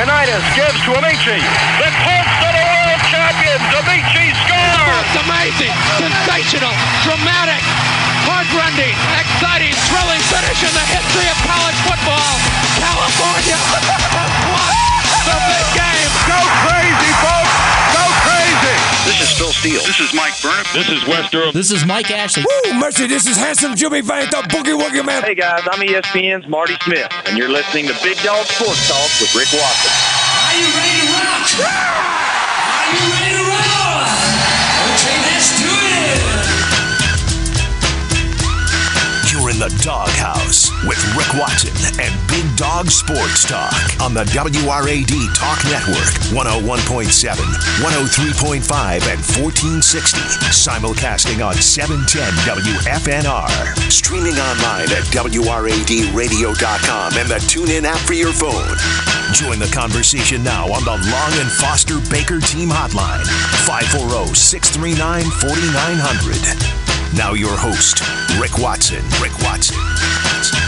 Unitas gives to Ameche. The Colts are the world champions. Ameche scores. Amazing, sensational, dramatic, heartrending, exciting, thrilling finish in the history of college football. California has won the big game. Go crazy, folks. Go crazy. This is Phil Steele. This is Mike Burnham. This is Wes Durham. This is Mike Ashley. Woo, mercy, this is handsome Jimmy Van, the boogie woogie man. Hey guys, I'm ESPN's Marty Smith, and you're listening to Big Dog Sports Talk with Rick Watson. Are you ready to rock? Are you ready to roll? The doghouse with Rick Watson and Big Dog Sports Talk on the WRAD Talk Network, 101.7, 103.5, and 1460. Simulcasting on 710 WFNR. Streaming online at WRADradio.com and the TuneIn app for your phone. Join the conversation now on the Long and Foster Baker Team Hotline, 540 639 4900. Now your host, Rick Watson. Rick Watson.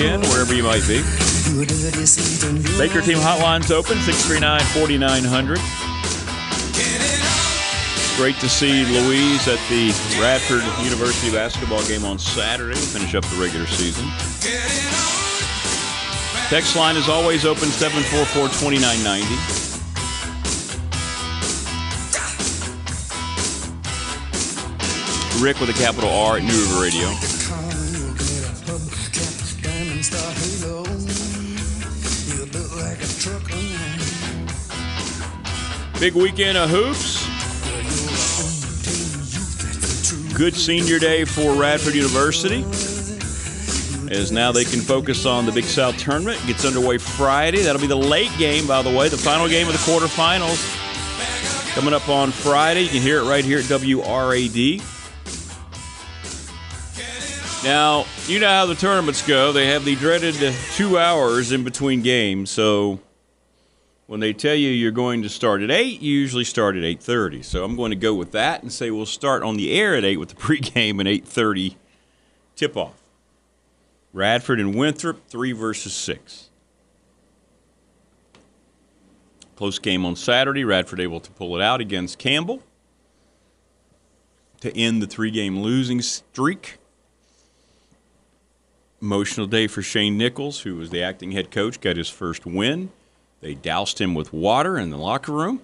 Weekend wherever you might be. Baker Team Hotline's open 639 4900. Great to see Louise at the Radford University basketball game on Saturday. Finish up the regular season. Text line is always open 744 2990. Rick with a capital R at New River Radio. Big weekend of hoops. Good senior day for Radford University. As now they can focus on the Big South tournament. Gets underway Friday. That'll be the late game, by the way, the final game of the quarterfinals. Coming up on Friday. You can hear it right here at WRAD. Now, you know how the tournaments go. They have the dreaded two hours in between games. So when they tell you you're going to start at 8, you usually start at 8.30. So I'm going to go with that and say we'll start on the air at 8 with the pregame and 8.30 tip-off. Radford and Winthrop, 3 versus 6. Close game on Saturday. Radford able to pull it out against Campbell to end the three-game losing streak. Emotional day for Shane Nichols, who was the acting head coach, got his first win. They doused him with water in the locker room.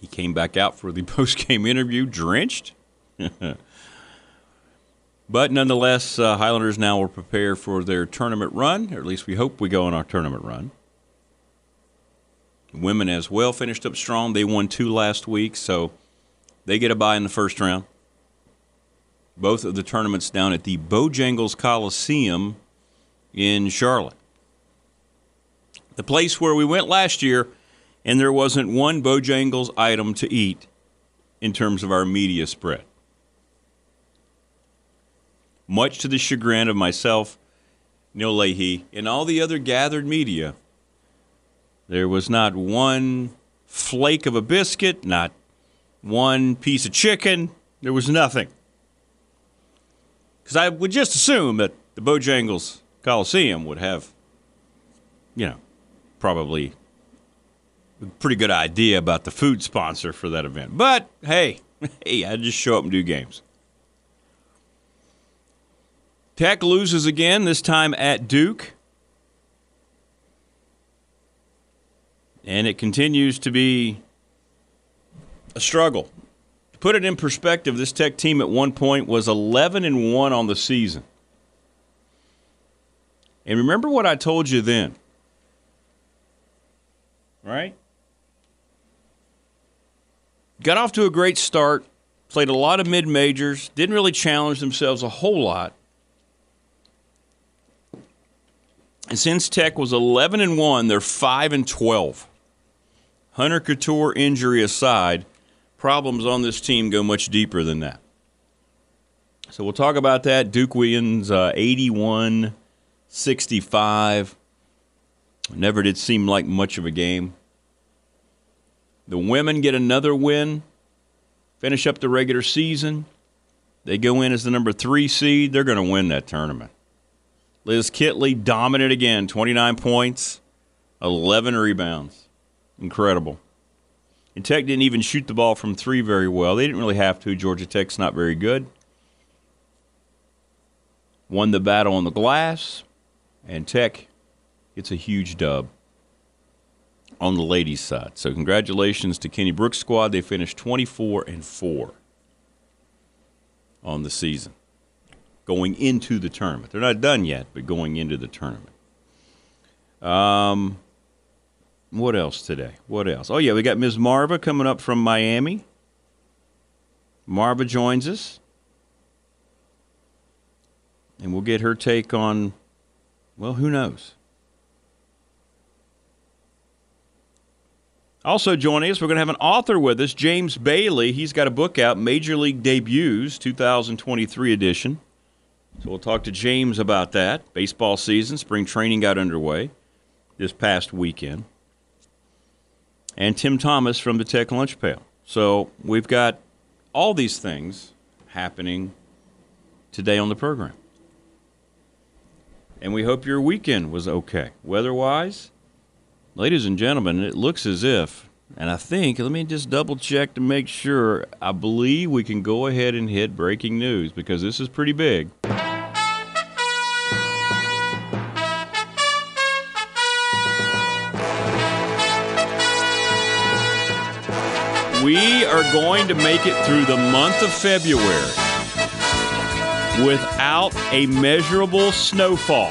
He came back out for the post-game interview drenched. but nonetheless, uh, Highlanders now will prepare for their tournament run, or at least we hope we go on our tournament run. Women as well finished up strong. They won two last week, so they get a bye in the first round both of the tournaments down at the Bojangles Coliseum in Charlotte. The place where we went last year, and there wasn't one Bojangles item to eat in terms of our media spread. Much to the chagrin of myself, Neil Leahy, and all the other gathered media, there was not one flake of a biscuit, not one piece of chicken. There was nothing. Because I would just assume that the Bojangles Coliseum would have, you know, probably a pretty good idea about the food sponsor for that event. But hey, hey, I just show up and do games. Tech loses again, this time at Duke. And it continues to be a struggle. To put it in perspective, this Tech team at one point was 11 and 1 on the season. And remember what I told you then. Right? Got off to a great start, played a lot of mid majors, didn't really challenge themselves a whole lot. And since Tech was 11 and 1, they're 5 and 12. Hunter Cattoor injury aside, problems on this team go much deeper than that. So we'll talk about that. Duke Williams, uh, 81 65. Never did seem like much of a game. The women get another win, finish up the regular season. They go in as the number three seed. They're going to win that tournament. Liz Kitley dominant again, 29 points, 11 rebounds. Incredible. And Tech didn't even shoot the ball from three very well. They didn't really have to. Georgia Tech's not very good. Won the battle on the glass, and Tech gets a huge dub on the ladies' side. So congratulations to Kenny Brooks' squad. They finished 24 and 4 on the season going into the tournament. They're not done yet, but going into the tournament. Um what else today? What else? Oh yeah, we got Ms. Marva coming up from Miami. Marva joins us. And we'll get her take on well, who knows? Also joining us, we're going to have an author with us, James Bailey. He's got a book out, Major League Debuts, 2023 edition. So we'll talk to James about that. Baseball season, spring training got underway this past weekend. And Tim Thomas from the Tech Lunch Pail. So we've got all these things happening today on the program. And we hope your weekend was okay. Weather wise, Ladies and gentlemen, it looks as if, and I think, let me just double check to make sure. I believe we can go ahead and hit breaking news because this is pretty big. We are going to make it through the month of February without a measurable snowfall.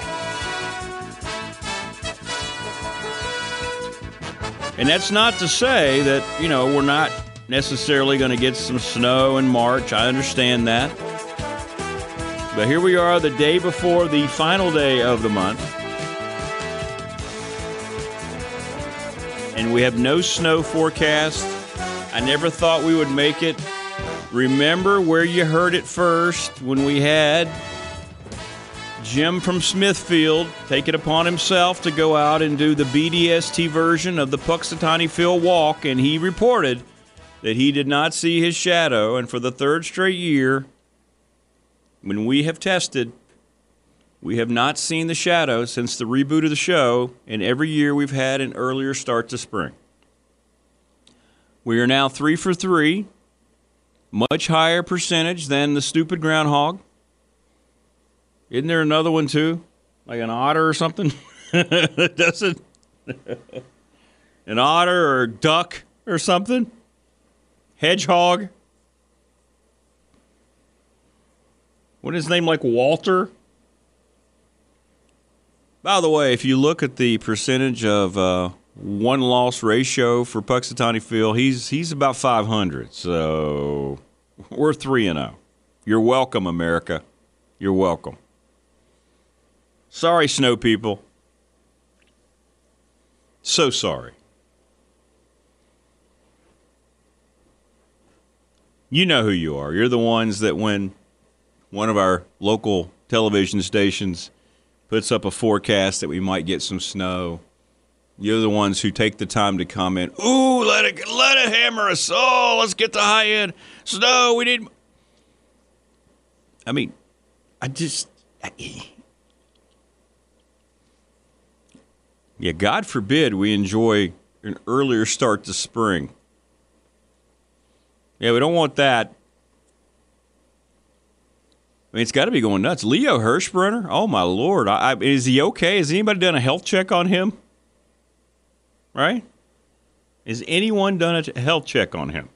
And that's not to say that, you know, we're not necessarily going to get some snow in March. I understand that. But here we are the day before the final day of the month. And we have no snow forecast. I never thought we would make it. Remember where you heard it first when we had Jim from Smithfield take it upon himself to go out and do the BDST version of the Punxsutawney Phil walk, and he reported that he did not see his shadow. And for the third straight year, when we have tested, we have not seen the shadow since the reboot of the show, and every year we've had an earlier start to spring. We are now three for three, much higher percentage than the stupid groundhog. Isn't there another one too, like an otter or something? Doesn't an otter or duck or something? Hedgehog. What is his name? Like Walter. By the way, if you look at the percentage of uh, one loss ratio for Punxsutawney Phil, he's he's about 500. So we're three and zero. You're welcome, America. You're welcome. Sorry, snow people. So sorry. You know who you are. You're the ones that when one of our local television stations puts up a forecast that we might get some snow, you're the ones who take the time to comment, "Ooh, let it let it hammer us! Oh, let's get the high end snow. We need." I mean, I just. I, yeah, God forbid we enjoy an earlier start to spring. Yeah, we don't want that. I mean, it's got to be going nuts. Leo Hirschbrenner? Oh, my Lord. I, I, is he okay? Has anybody done a health check on him? Right? Has anyone done a health check on him?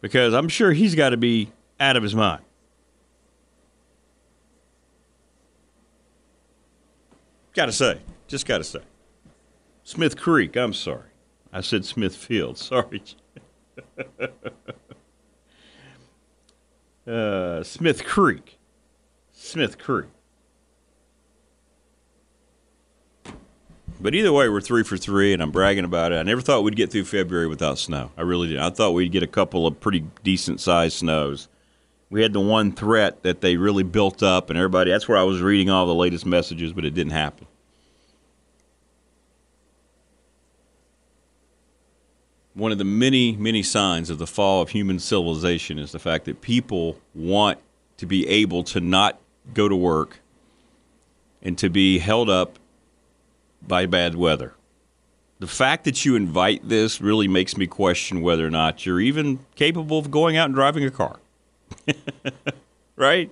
Because I'm sure he's got to be out of his mind. Got to say. Just got to say. Smith Creek, I'm sorry. I said Smithfield. Sorry. uh, Smith Creek. Smith Creek. But either way, we're three for three, and I'm bragging about it. I never thought we'd get through February without snow. I really didn't. I thought we'd get a couple of pretty decent sized snows. We had the one threat that they really built up, and everybody, that's where I was reading all the latest messages, but it didn't happen. One of the many, many signs of the fall of human civilization is the fact that people want to be able to not go to work and to be held up by bad weather. The fact that you invite this really makes me question whether or not you're even capable of going out and driving a car. right?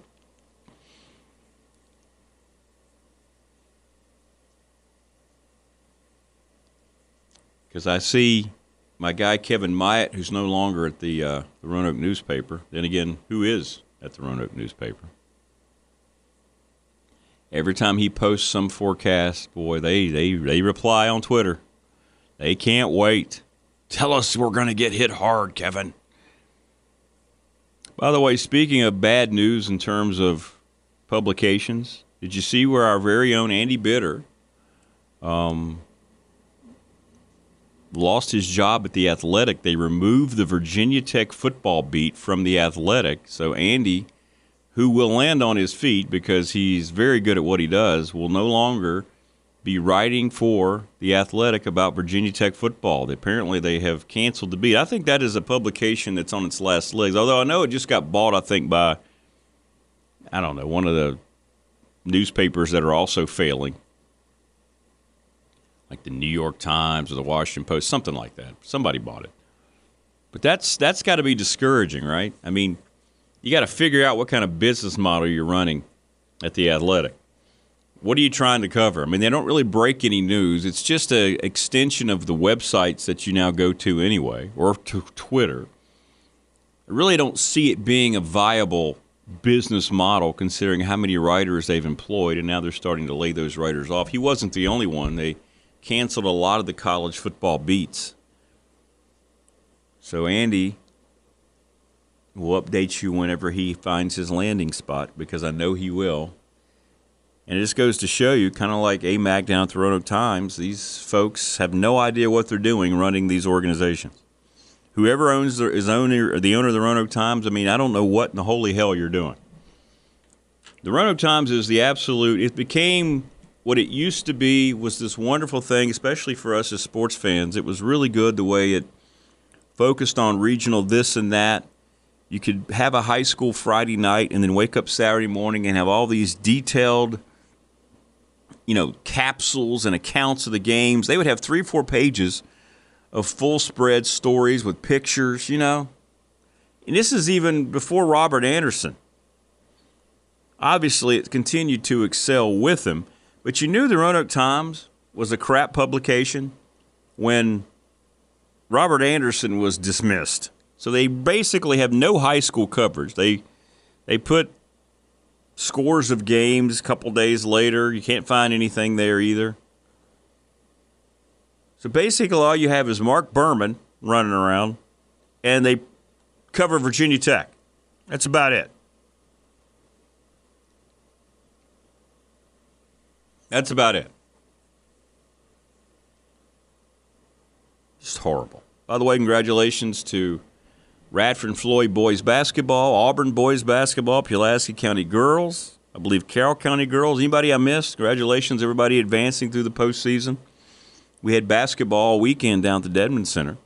Because I see my guy Kevin Myatt, who's no longer at the, uh, the Roanoke newspaper. Then again, who is at the Roanoke newspaper? Every time he posts some forecast, boy, they they they reply on Twitter. They can't wait. Tell us we're going to get hit hard, Kevin. By the way, speaking of bad news in terms of publications, did you see where our very own Andy Bitter um, lost his job at the Athletic? They removed the Virginia Tech football beat from the Athletic. So Andy who will land on his feet because he's very good at what he does, will no longer be writing for the Athletic about Virginia Tech football. Apparently, they have canceled the beat. I think that is a publication that's on its last legs. Although I know it just got bought, I think by I don't know one of the newspapers that are also failing, like the New York Times or the Washington Post, something like that. Somebody bought it, but that's that's got to be discouraging, right? I mean you got to figure out what kind of business model you're running at the athletic. What are you trying to cover? I mean, they don't really break any news. It's just an extension of the websites that you now go to anyway, or to Twitter. I really don't see it being a viable business model considering how many writers they've employed, and now they're starting to lay those writers off. He wasn't the only one. They canceled a lot of the college football beats. So Andy We'll update you whenever he finds his landing spot because I know he will. And it just goes to show you, kind of like AMAC down at the Roanoke Times, these folks have no idea what they're doing running these organizations. Whoever owns the, is owner, the owner of the Roanoke Times, I mean, I don't know what in the holy hell you're doing. The Roanoke Times is the absolute, it became what it used to be, was this wonderful thing, especially for us as sports fans. It was really good the way it focused on regional this and that you could have a high school Friday night and then wake up Saturday morning and have all these detailed, you know, capsules and accounts of the games. They would have three, four pages of full spread stories with pictures, you know. And this is even before Robert Anderson. Obviously, it continued to excel with him, but you knew the Roanoke Times was a crap publication when Robert Anderson was dismissed. So they basically have no high school coverage. They they put scores of games a couple days later. You can't find anything there either. So basically, all you have is Mark Berman running around, and they cover Virginia Tech. That's about it. That's about it. Just horrible. By the way, congratulations to Radford and Floyd boys basketball, Auburn boys basketball, Pulaski County girls, I believe Carroll County girls. Anybody I missed? Congratulations, everybody advancing through the postseason. We had basketball weekend down at the Dedmon Center.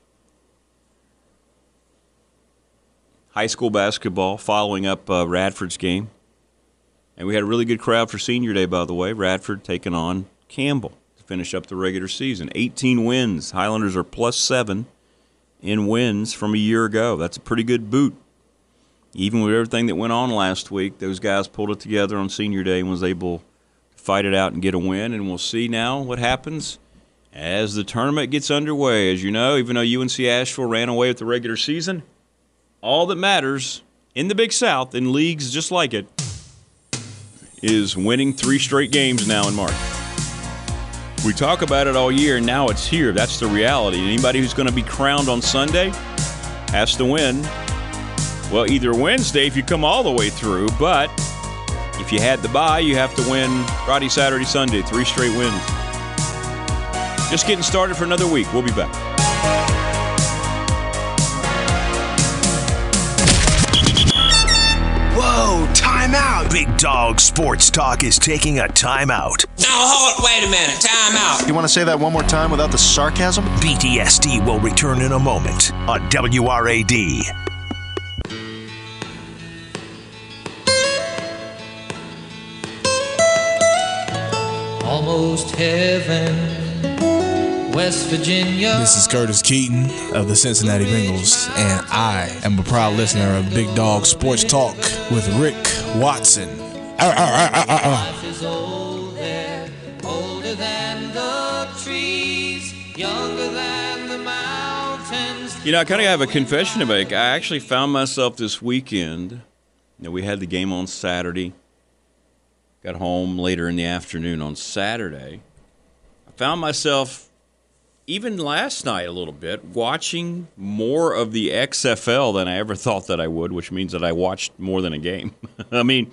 High school basketball following up uh, Radford's game. And we had a really good crowd for senior day, by the way. Radford taking on Campbell to finish up the regular season. 18 wins. Highlanders are plus seven in wins from a year ago. That's a pretty good boot. Even with everything that went on last week, those guys pulled it together on senior day and was able to fight it out and get a win. And we'll see now what happens as the tournament gets underway. As you know, even though UNC Asheville ran away with the regular season, all that matters in the Big South, in leagues just like it, is winning three straight games now in March. We talk about it all year, and now it's here. That's the reality. Anybody who's going to be crowned on Sunday has to win. Well, either Wednesday if you come all the way through, but if you had the bye, you have to win Friday, Saturday, Sunday, three straight wins. Just getting started for another week. We'll be back. Big Dog Sports Talk is taking a timeout. Now hold, wait a minute, time out. You want to say that one more time without the sarcasm? BDST will return in a moment on WRAD. Almost heaven, West Virginia. This is Curtis Keaton of the Cincinnati Bengals, and I am a proud listener of Big Dog Sports Talk with Rick Watson. Arr, arr, arr. You know, I kind of have a confession to make. I actually found myself this weekend. You know, we had the game on Saturday. Got home later in the afternoon on Saturday. I found myself, even last night a little bit, watching more of the XFL than I ever thought that I would, which means that I watched more than a game. I mean,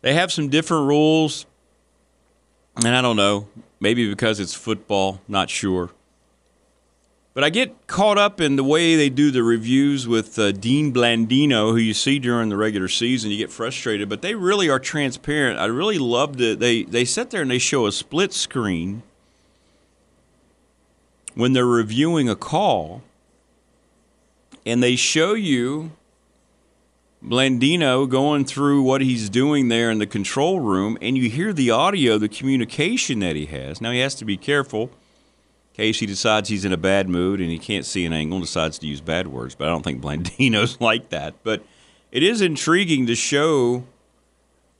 they have some different rules, and I don't know, maybe because it's football, not sure. But I get caught up in the way they do the reviews with uh, Dean Blandino, who you see during the regular season. You get frustrated, but they really are transparent. I really loved it. They they sit there and they show a split screen when they're reviewing a call, and they show you Blandino going through what he's doing there in the control room, and you hear the audio, the communication that he has. Now he has to be careful in case he decides he's in a bad mood and he can't see an angle and decides to use bad words. But I don't think Blandino's like that. But it is intriguing to show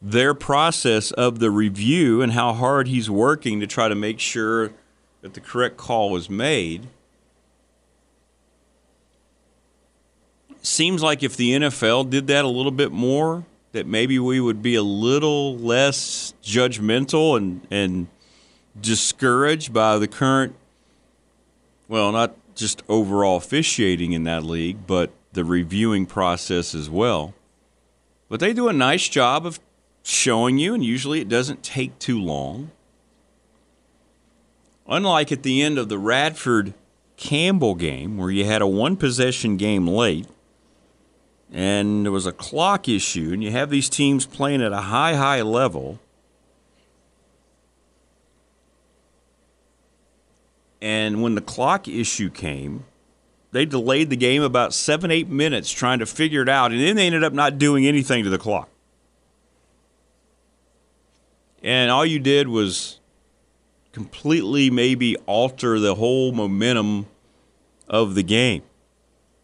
their process of the review and how hard he's working to try to make sure that the correct call was made. Seems like if the NFL did that a little bit more, that maybe we would be a little less judgmental and, and discouraged by the current well, not just overall officiating in that league, but the reviewing process as well. But they do a nice job of showing you, and usually it doesn't take too long. Unlike at the end of the Radford Campbell game, where you had a one possession game late, and there was a clock issue, and you have these teams playing at a high, high level. And when the clock issue came, they delayed the game about seven, eight minutes trying to figure it out. And then they ended up not doing anything to the clock. And all you did was completely maybe alter the whole momentum of the game.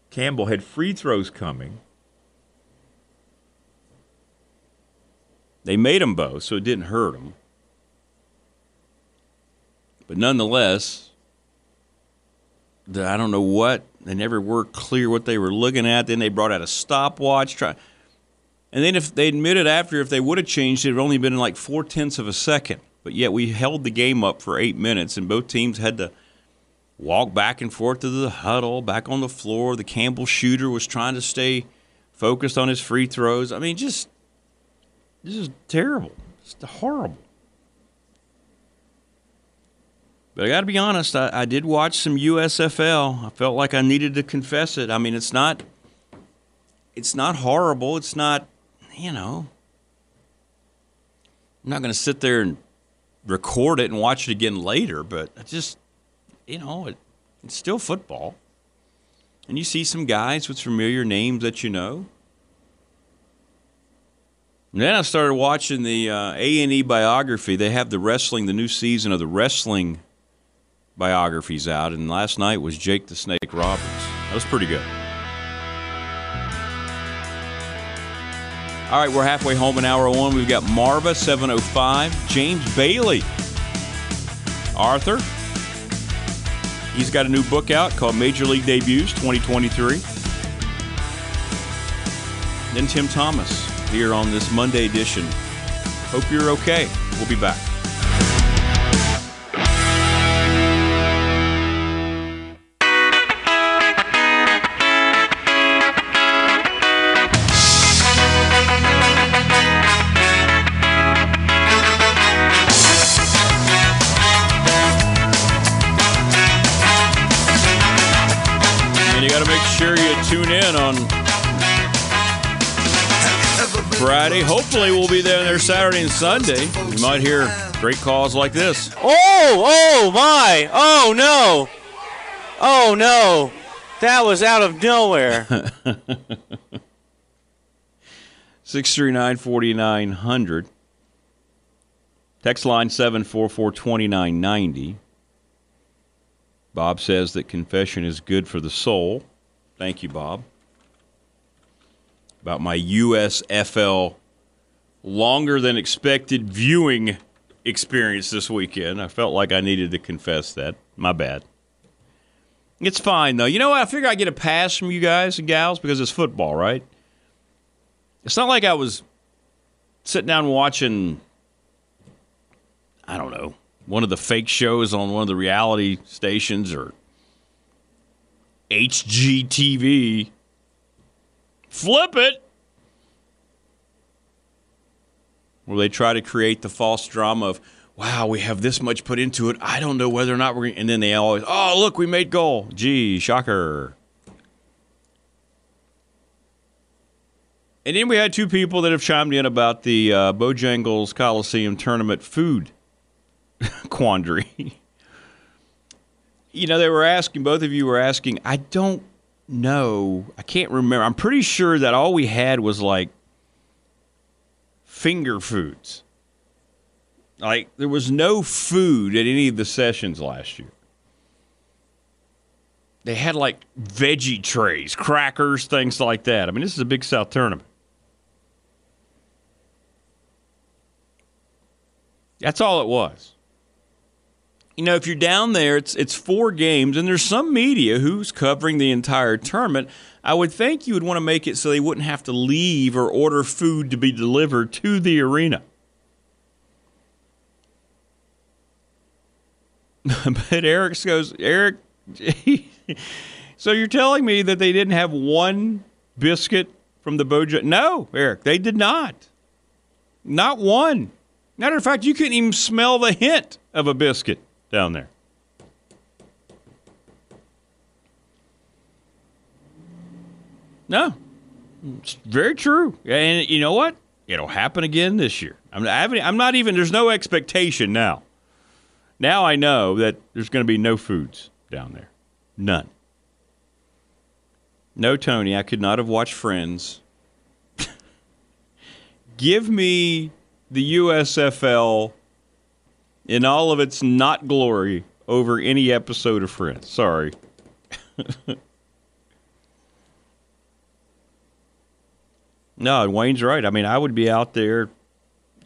Campbell had free throws coming. They made them both, so it didn't hurt them. But nonetheless, I don't know what they never were clear what they were looking at. Then they brought out a stopwatch. Try, and then if they admitted after if they would have changed it, it would only been like four tenths of a second. But yet we held the game up for eight minutes, and both teams had to walk back and forth to the huddle, back on the floor. The Campbell shooter was trying to stay focused on his free throws. I mean, just this is terrible. It's horrible. But I got to be honest, I, I did watch some USFL. I felt like I needed to confess it. I mean, it's not it's not horrible. It's not, you know, I'm not going to sit there and record it and watch it again later, but I just, you know, it, it's still football. And you see some guys with familiar names that you know. And then I started watching the uh, A&E biography. They have the wrestling, the new season of the wrestling biographies out, and last night was Jake the Snake Roberts. That was pretty good. All right, we're halfway home in hour one. We've got Marva, 705, James Bailey, Arthur. He's got a new book out called Major League Debuts 2023. Then Tim Thomas here on this Monday edition. Hope you're okay. We'll be back. Hopefully, we'll be there there Saturday and Sunday. You might hear great calls like this. Oh, oh my. Oh no. Oh no. That was out of nowhere. 639 4900. Text line 744 2990. Bob says that confession is good for the soul. Thank you, Bob. About my USFL longer than expected viewing experience this weekend. I felt like I needed to confess that. My bad. It's fine, though. You know what? I figure I get a pass from you guys and gals because it's football, right? It's not like I was sitting down watching, I don't know, one of the fake shows on one of the reality stations or HGTV. Flip it! Where they try to create the false drama of, wow, we have this much put into it. I don't know whether or not we're going And then they always, oh, look, we made goal. Gee, shocker. And then we had two people that have chimed in about the uh, Bojangles Coliseum tournament food quandary. you know, they were asking, both of you were asking, I don't know, I can't remember. I'm pretty sure that all we had was like finger foods. Like, there was no food at any of the sessions last year. They had like veggie trays, crackers, things like that. I mean, this is a Big South tournament. That's all it was. You know, if you're down there, it's it's four games, and there's some media who's covering the entire tournament. I would think you would want to make it so they wouldn't have to leave or order food to be delivered to the arena. but Eric goes, Eric, so you're telling me that they didn't have one biscuit from the Bojo? No, Eric, they did not. Not one. Matter of fact, you couldn't even smell the hint of a biscuit down there. No, it's very true. And you know what? It'll happen again this year. I'm, haven't, I'm not even. There's no expectation now. Now I know that there's going to be no foods down there. None. No, Tony, I could not have watched Friends. Give me the USFL in all of its not glory over any episode of Friends. Sorry. no, Wayne's right. I mean, I would be out there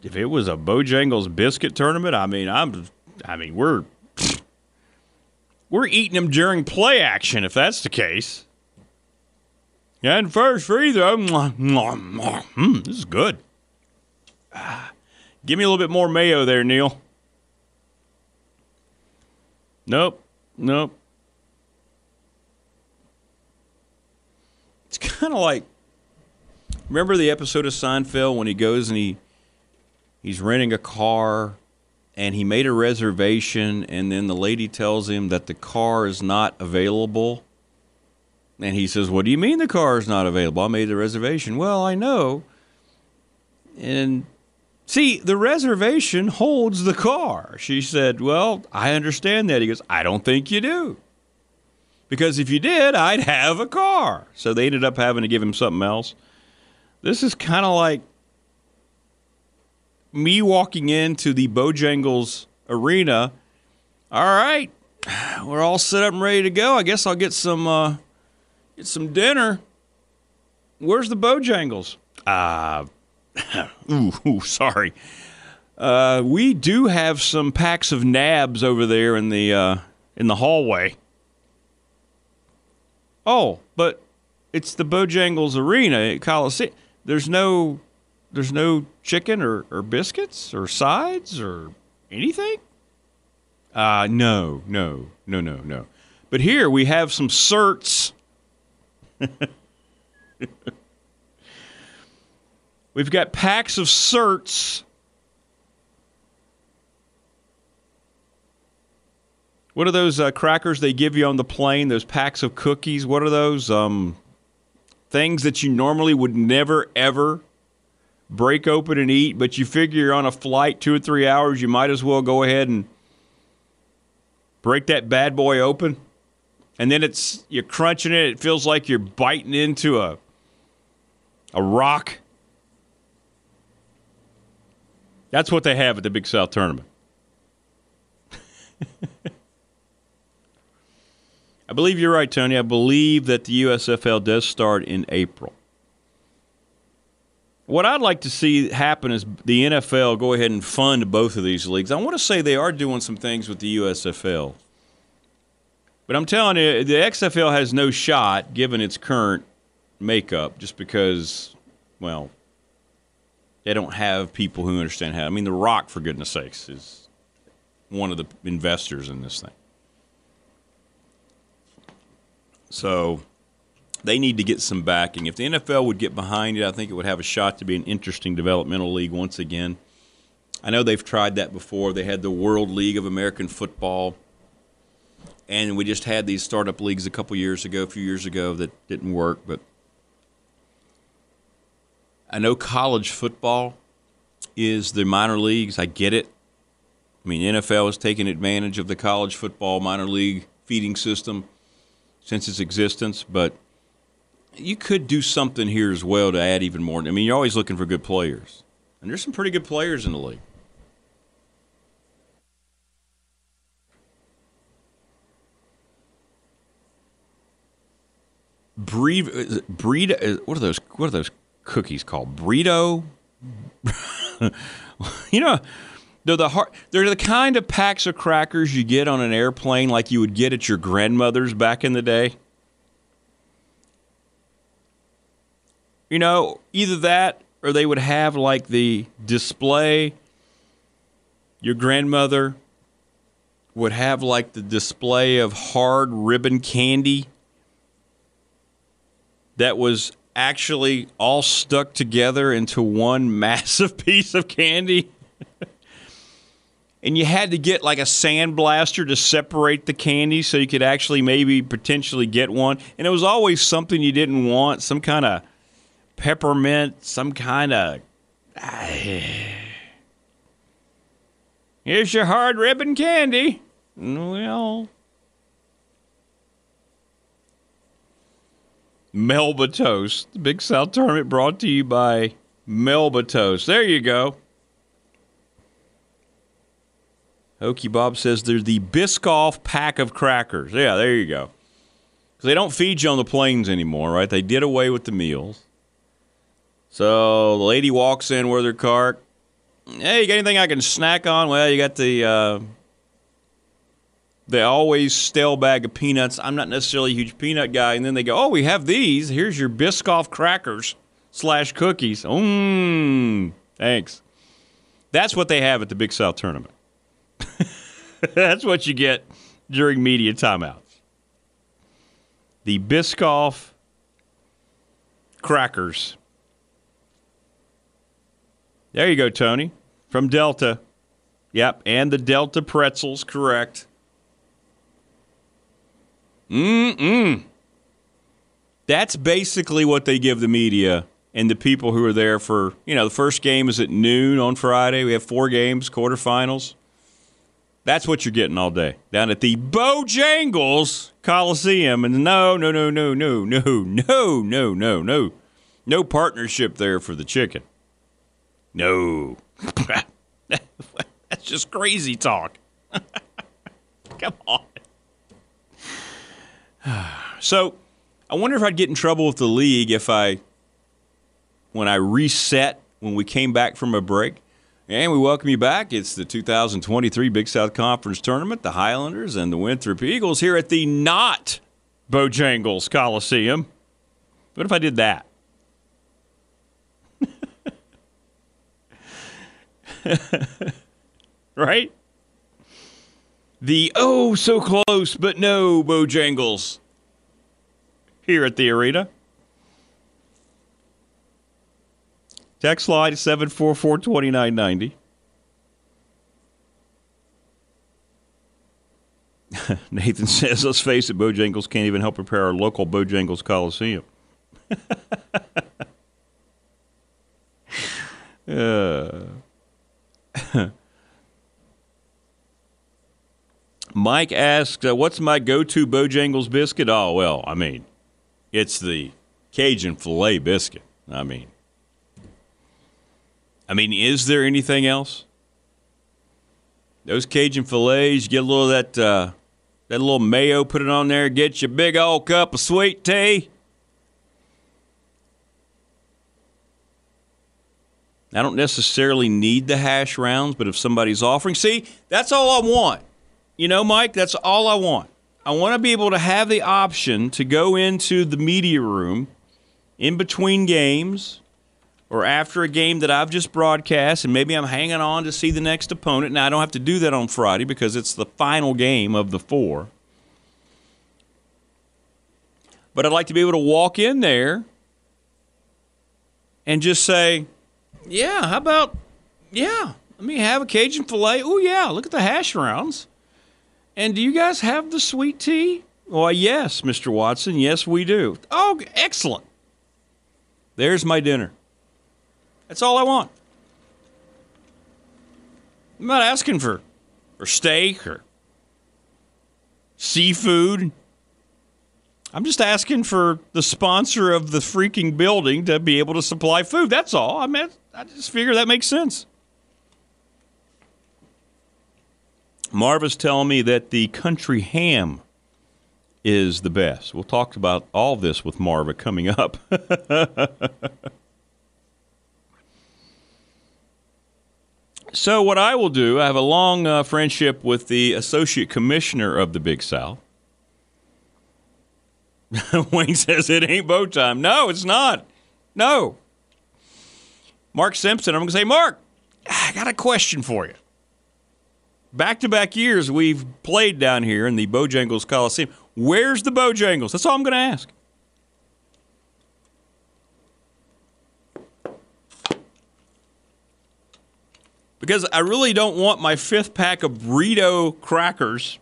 if it was a Bojangles biscuit tournament. I mean, I'm. I mean, we're we're eating them during play action if that's the case. And first free throw, mm, this is good. Ah, give me a little bit more mayo there, Neil. Nope, nope. It's kind of like remember the episode of Seinfeld when he goes and he he's renting a car and he made a reservation and then the lady tells him that the car is not available? And he says what do you mean the car is not available? I made the reservation. Well i know. And see the reservation holds the car. She said well i understand that. He goes i don't think you do. Because if you did i'd have a car. So they ended up having to give him something else this is kind of like me walking into the Bojangles arena. All right, we're all set up and ready to go. I guess I'll get some uh, get some dinner. Where's the Bojangles? Uh, ooh, ooh, sorry. Uh, we do have some packs of nabs over there in the uh, in the hallway. Oh, but it's the Bojangles Arena at Coliseum. There's no there's no chicken or, or biscuits or sides or anything? Uh no, no, no, no, no. But here we have some certs. We've got packs of certs. What are those uh, crackers they give you on the plane? Those packs of cookies. What are those? Um, things that you normally would never ever break open and eat, but you figure you're on a flight two or three hours, you might as well go ahead and break that bad boy open. And then it's you're crunching it. It feels like you're biting into a a rock. That's what they have at the Big South tournament. I believe you're right, Tony. I believe that the USFL does start in April. What I'd like to see happen is the NFL go ahead and fund both of these leagues. I want to say they are doing some things with the USFL. But I'm telling you, the XFL has no shot given its current makeup just because, well, they don't have people who understand how. I mean, The Rock, for goodness sakes, is one of the investors in this thing. So they need to get some backing. If the NFL would get behind it, I think it would have a shot to be an interesting developmental league once again. I know they've tried that before. They had the World League of American Football, and we just had these startup leagues a couple years ago, a few years ago, that didn't work. But I know college football is the minor leagues. I get it. I mean, NFL is taking advantage of the college football minor league feeding system since its existence, but you could do something here as well to add even more. I mean, you're always looking for good players, and there's some pretty good players in the league. Breed, breed. What are those? What are those cookies called? Burrito. you know, they're the hard, they're the kind of packs of crackers you get on an airplane, like you would get at your grandmother's back in the day. You know, either that or they would have like the display. Your grandmother would have like the display of hard ribbon candy that was actually all stuck together into one massive piece of candy. and you had to get like a sandblaster to separate the candy so you could actually maybe potentially get one. And it was always something you didn't want, some kind of peppermint, some kind of. Here's your hard ribbon candy. Well, Melba Toast. The Big South Tournament brought to you by Melba Toast. There you go. Hokey Bob says they're the Biscoff pack of crackers. Yeah, there you go. Because they don't feed you on the planes anymore, right? They did away with the meals. So the lady walks in with her cart. Hey, you got anything I can snack on? Well, you got the uh, the always stale bag of peanuts. I'm not necessarily a huge peanut guy. And then they go, oh, we have these. Here's your Biscoff crackers slash cookies. Mmm, thanks. That's what they have at the Big South tournament. That's what you get during media timeouts. The Biscoff crackers. There you go, Tony, from Delta. Yep, and the Delta pretzels, correct. Mm-mm. That's basically what they give the media and the people who are there for, you know, the first game is at noon on Friday. We have four games, quarterfinals. That's what you're getting all day down at the Bojangles Coliseum. And no, no, no, no, no, no, no, no, no, no. No partnership there for the chicken. No. That's just crazy talk. Come on. so I wonder if I'd get in trouble with the league if I, when I reset when we came back from a break. And we welcome you back. It's the 2023 Big South Conference Tournament, the Highlanders and the Winthrop Eagles here at the not Bojangles Coliseum. What if I did that? right? The oh so close but no Bojangles here at the arena. Text line 744 2990. Nathan says, let's face it, Bojangles can't even help prepare our local Bojangles Coliseum. uh. Mike asks, uh, what's my go to Bojangles biscuit? Oh, well, I mean, it's the Cajun filet biscuit. I mean, I mean, is there anything else? Those Cajun fillets, get a little of that, uh, that little mayo, put it on there, get your big old cup of sweet tea. I don't necessarily need the hash rounds, but if somebody's offering, see, that's all I want. You know, Mike, that's all I want. I want to be able to have the option to go into the media room in between games or after a game that I've just broadcast, and maybe I'm hanging on to see the next opponent. Now, I don't have to do that on Friday because it's the final game of the four. But I'd like to be able to walk in there and just say, yeah, how about, yeah, let me have a Cajun filet. Oh, yeah, look at the hash rounds. And do you guys have the sweet tea? Well, yes, Mr. Watson. Yes, we do. Oh, excellent. There's my dinner. That's all I want. I'm not asking for, for steak or seafood. I'm just asking for the sponsor of the freaking building to be able to supply food. That's all. I mean, I just figure that makes sense. Marva's telling me that the country ham is the best. We'll talk about all this with Marva coming up. so, what I will do, I have a long uh, friendship with the associate commissioner of the Big South. Wayne says it ain't Bo time. No, it's not. No. Mark Simpson, I'm going to say, Mark, I got a question for you back to back years we've played down here in the Bojangles Coliseum. Where's the Bojangles? That's all I'm going to ask. Because I really don't want my fifth pack of burrito crackers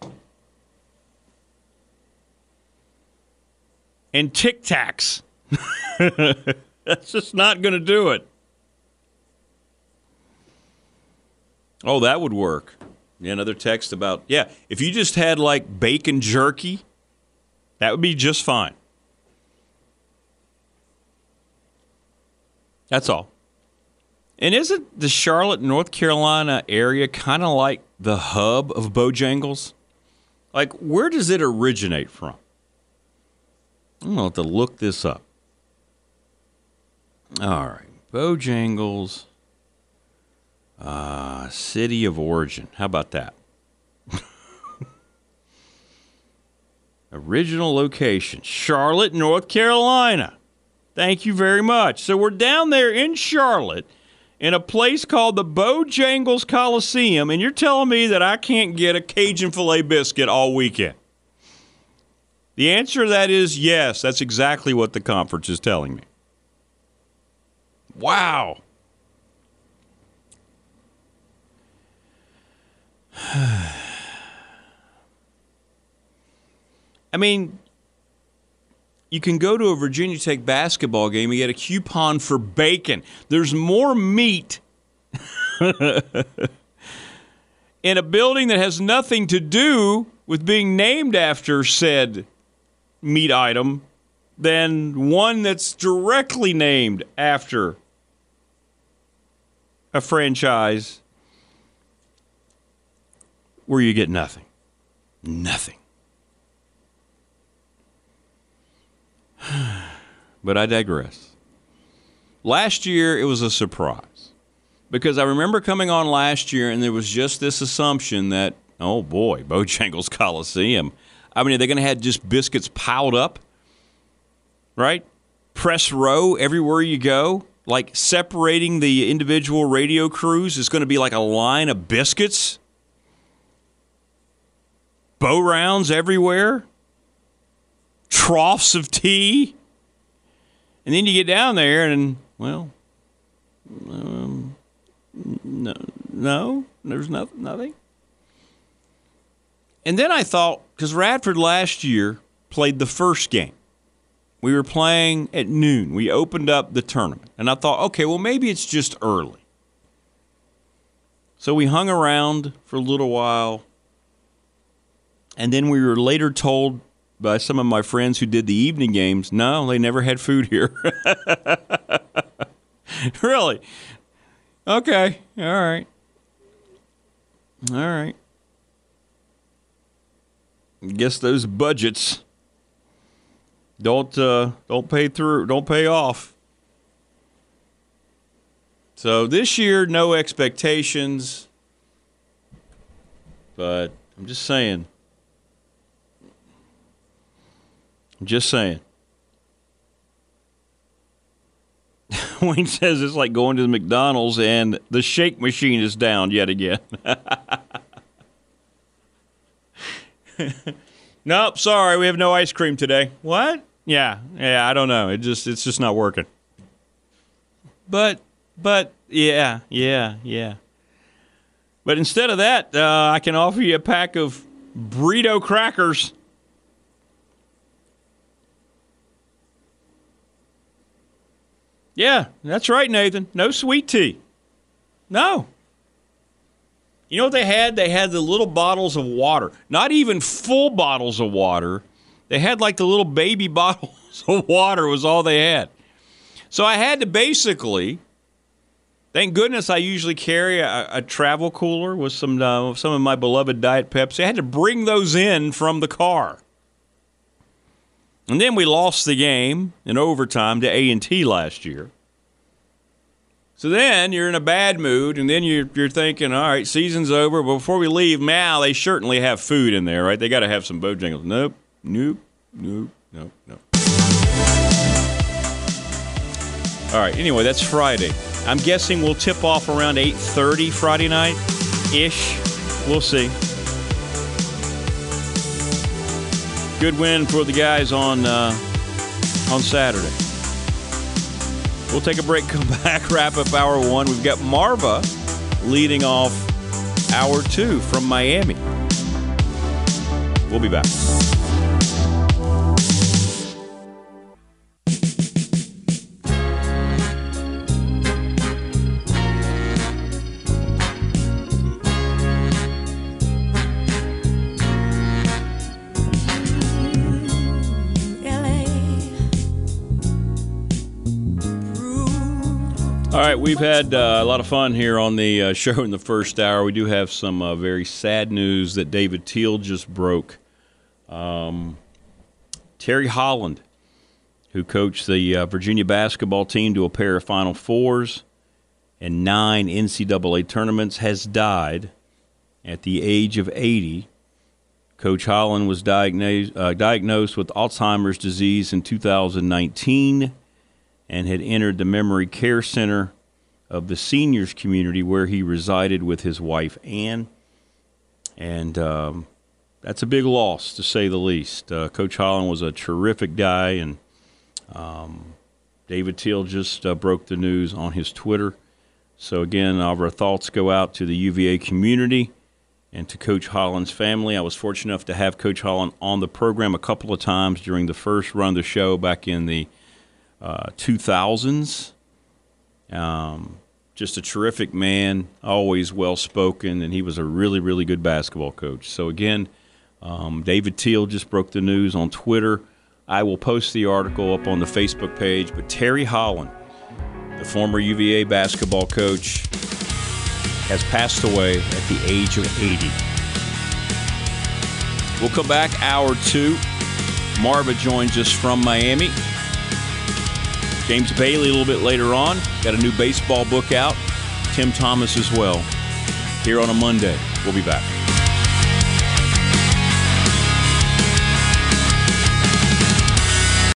and Tic Tacs. That's just not going to do it. Oh, that would work. Yeah, another text about, yeah, if you just had like bacon jerky, that would be just fine. That's all. And isn't the Charlotte, North Carolina area kind of like the hub of Bojangles? Like, where does it originate from? I'm going to have to look this up. All right. Bojangles. Uh, city of origin. How about that? Original location Charlotte, North Carolina. Thank you very much. So we're down there in Charlotte in a place called the Bojangles Coliseum, and you're telling me that I can't get a Cajun filet biscuit all weekend? The answer to that is yes. That's exactly what the conference is telling me. Wow. I mean, you can go to a Virginia Tech basketball game and get a coupon for bacon. There's more meat in a building that has nothing to do with being named after said meat item than one that's directly named after a franchise where you get nothing. Nothing. But I digress. Last year, it was a surprise because I remember coming on last year and there was just this assumption that, oh boy, Bojangles Coliseum. I mean, are they going to have just biscuits piled up? Right? Press row everywhere you go? Like separating the individual radio crews is going to be like a line of biscuits? Bo-Rounds everywhere? Troughs of tea? And then you get down there and, well, um, no, no, there's nothing, nothing. And then I thought, because Radford last year played the first game, we were playing at noon. We opened up the tournament. And I thought, okay, well, maybe it's just early. So we hung around for a little while. And then we were later told by some of my friends who did the evening games no, they never had food here. really? Okay. All right. All right. Guess those budgets don't uh, don't pay through, don't pay off. So this year, no expectations, but I'm just saying. I'm just saying. Wayne says it's like going to the McDonald's and the shake machine is down yet again. nope, sorry, we have no ice cream today. What? Yeah, yeah, I don't know. It just it's just not working. But but yeah, yeah, yeah. But instead of that, uh, I can offer you a pack of burrito crackers. Yeah, that's right, Nathan. No sweet tea. No. You know what they had? They had the little bottles of water. Not even full bottles of water. They had like the little baby bottles of water was all they had. So I had to basically Thank goodness I usually carry a, a travel cooler with some uh, some of my beloved Diet Pepsi. I had to bring those in from the car. And then we lost the game in overtime to A&T last year. So then you're in a bad mood, and then you're, you're thinking, all right, season's over. But before we leave, now they certainly have food in there, right? They got to have some Bojangles. Nope, nope, nope, nope, nope. All right, anyway, that's Friday. I'm guessing we'll tip off around 8.30 Friday night ish. We'll see. Good win for the guys on uh, on Saturday. We'll take a break, come back, wrap up hour one. We've got Marva leading off hour two from Miami. We'll be back. We've had uh, a lot of fun here on the uh, show in the first hour. We do have some uh, very sad news that David Teel just broke. Um, Terry Holland, who coached the uh, Virginia basketball team to a pair of Final Fours and nine NCAA tournaments, has died at the age of 80. Coach Holland was diagnosed, uh, diagnosed with Alzheimer's disease in 2019 and had entered the memory care center of the seniors community where he resided with his wife Ann. And um, that's a big loss, to say the least. Uh, Coach Holland was a terrific guy, and um, David Teel just uh, broke the news on his Twitter. So, again, our thoughts go out to the UVA community and to Coach Holland's family. I was fortunate enough to have Coach Holland on the program a couple of times during the first run of the show back in the uh, 2000s. Um, just a terrific man, always well spoken, and he was a really, really good basketball coach. So, again, um, David Teel just broke the news on Twitter. I will post the article up on the Facebook page. But Terry Holland, the former UVA basketball coach, has passed away at the age of 80. We'll come back hour two. Marva joins us from Miami. James Bailey a little bit later on. Got a new baseball book out. Tim Thomas as well. Here on a Monday. We'll be back.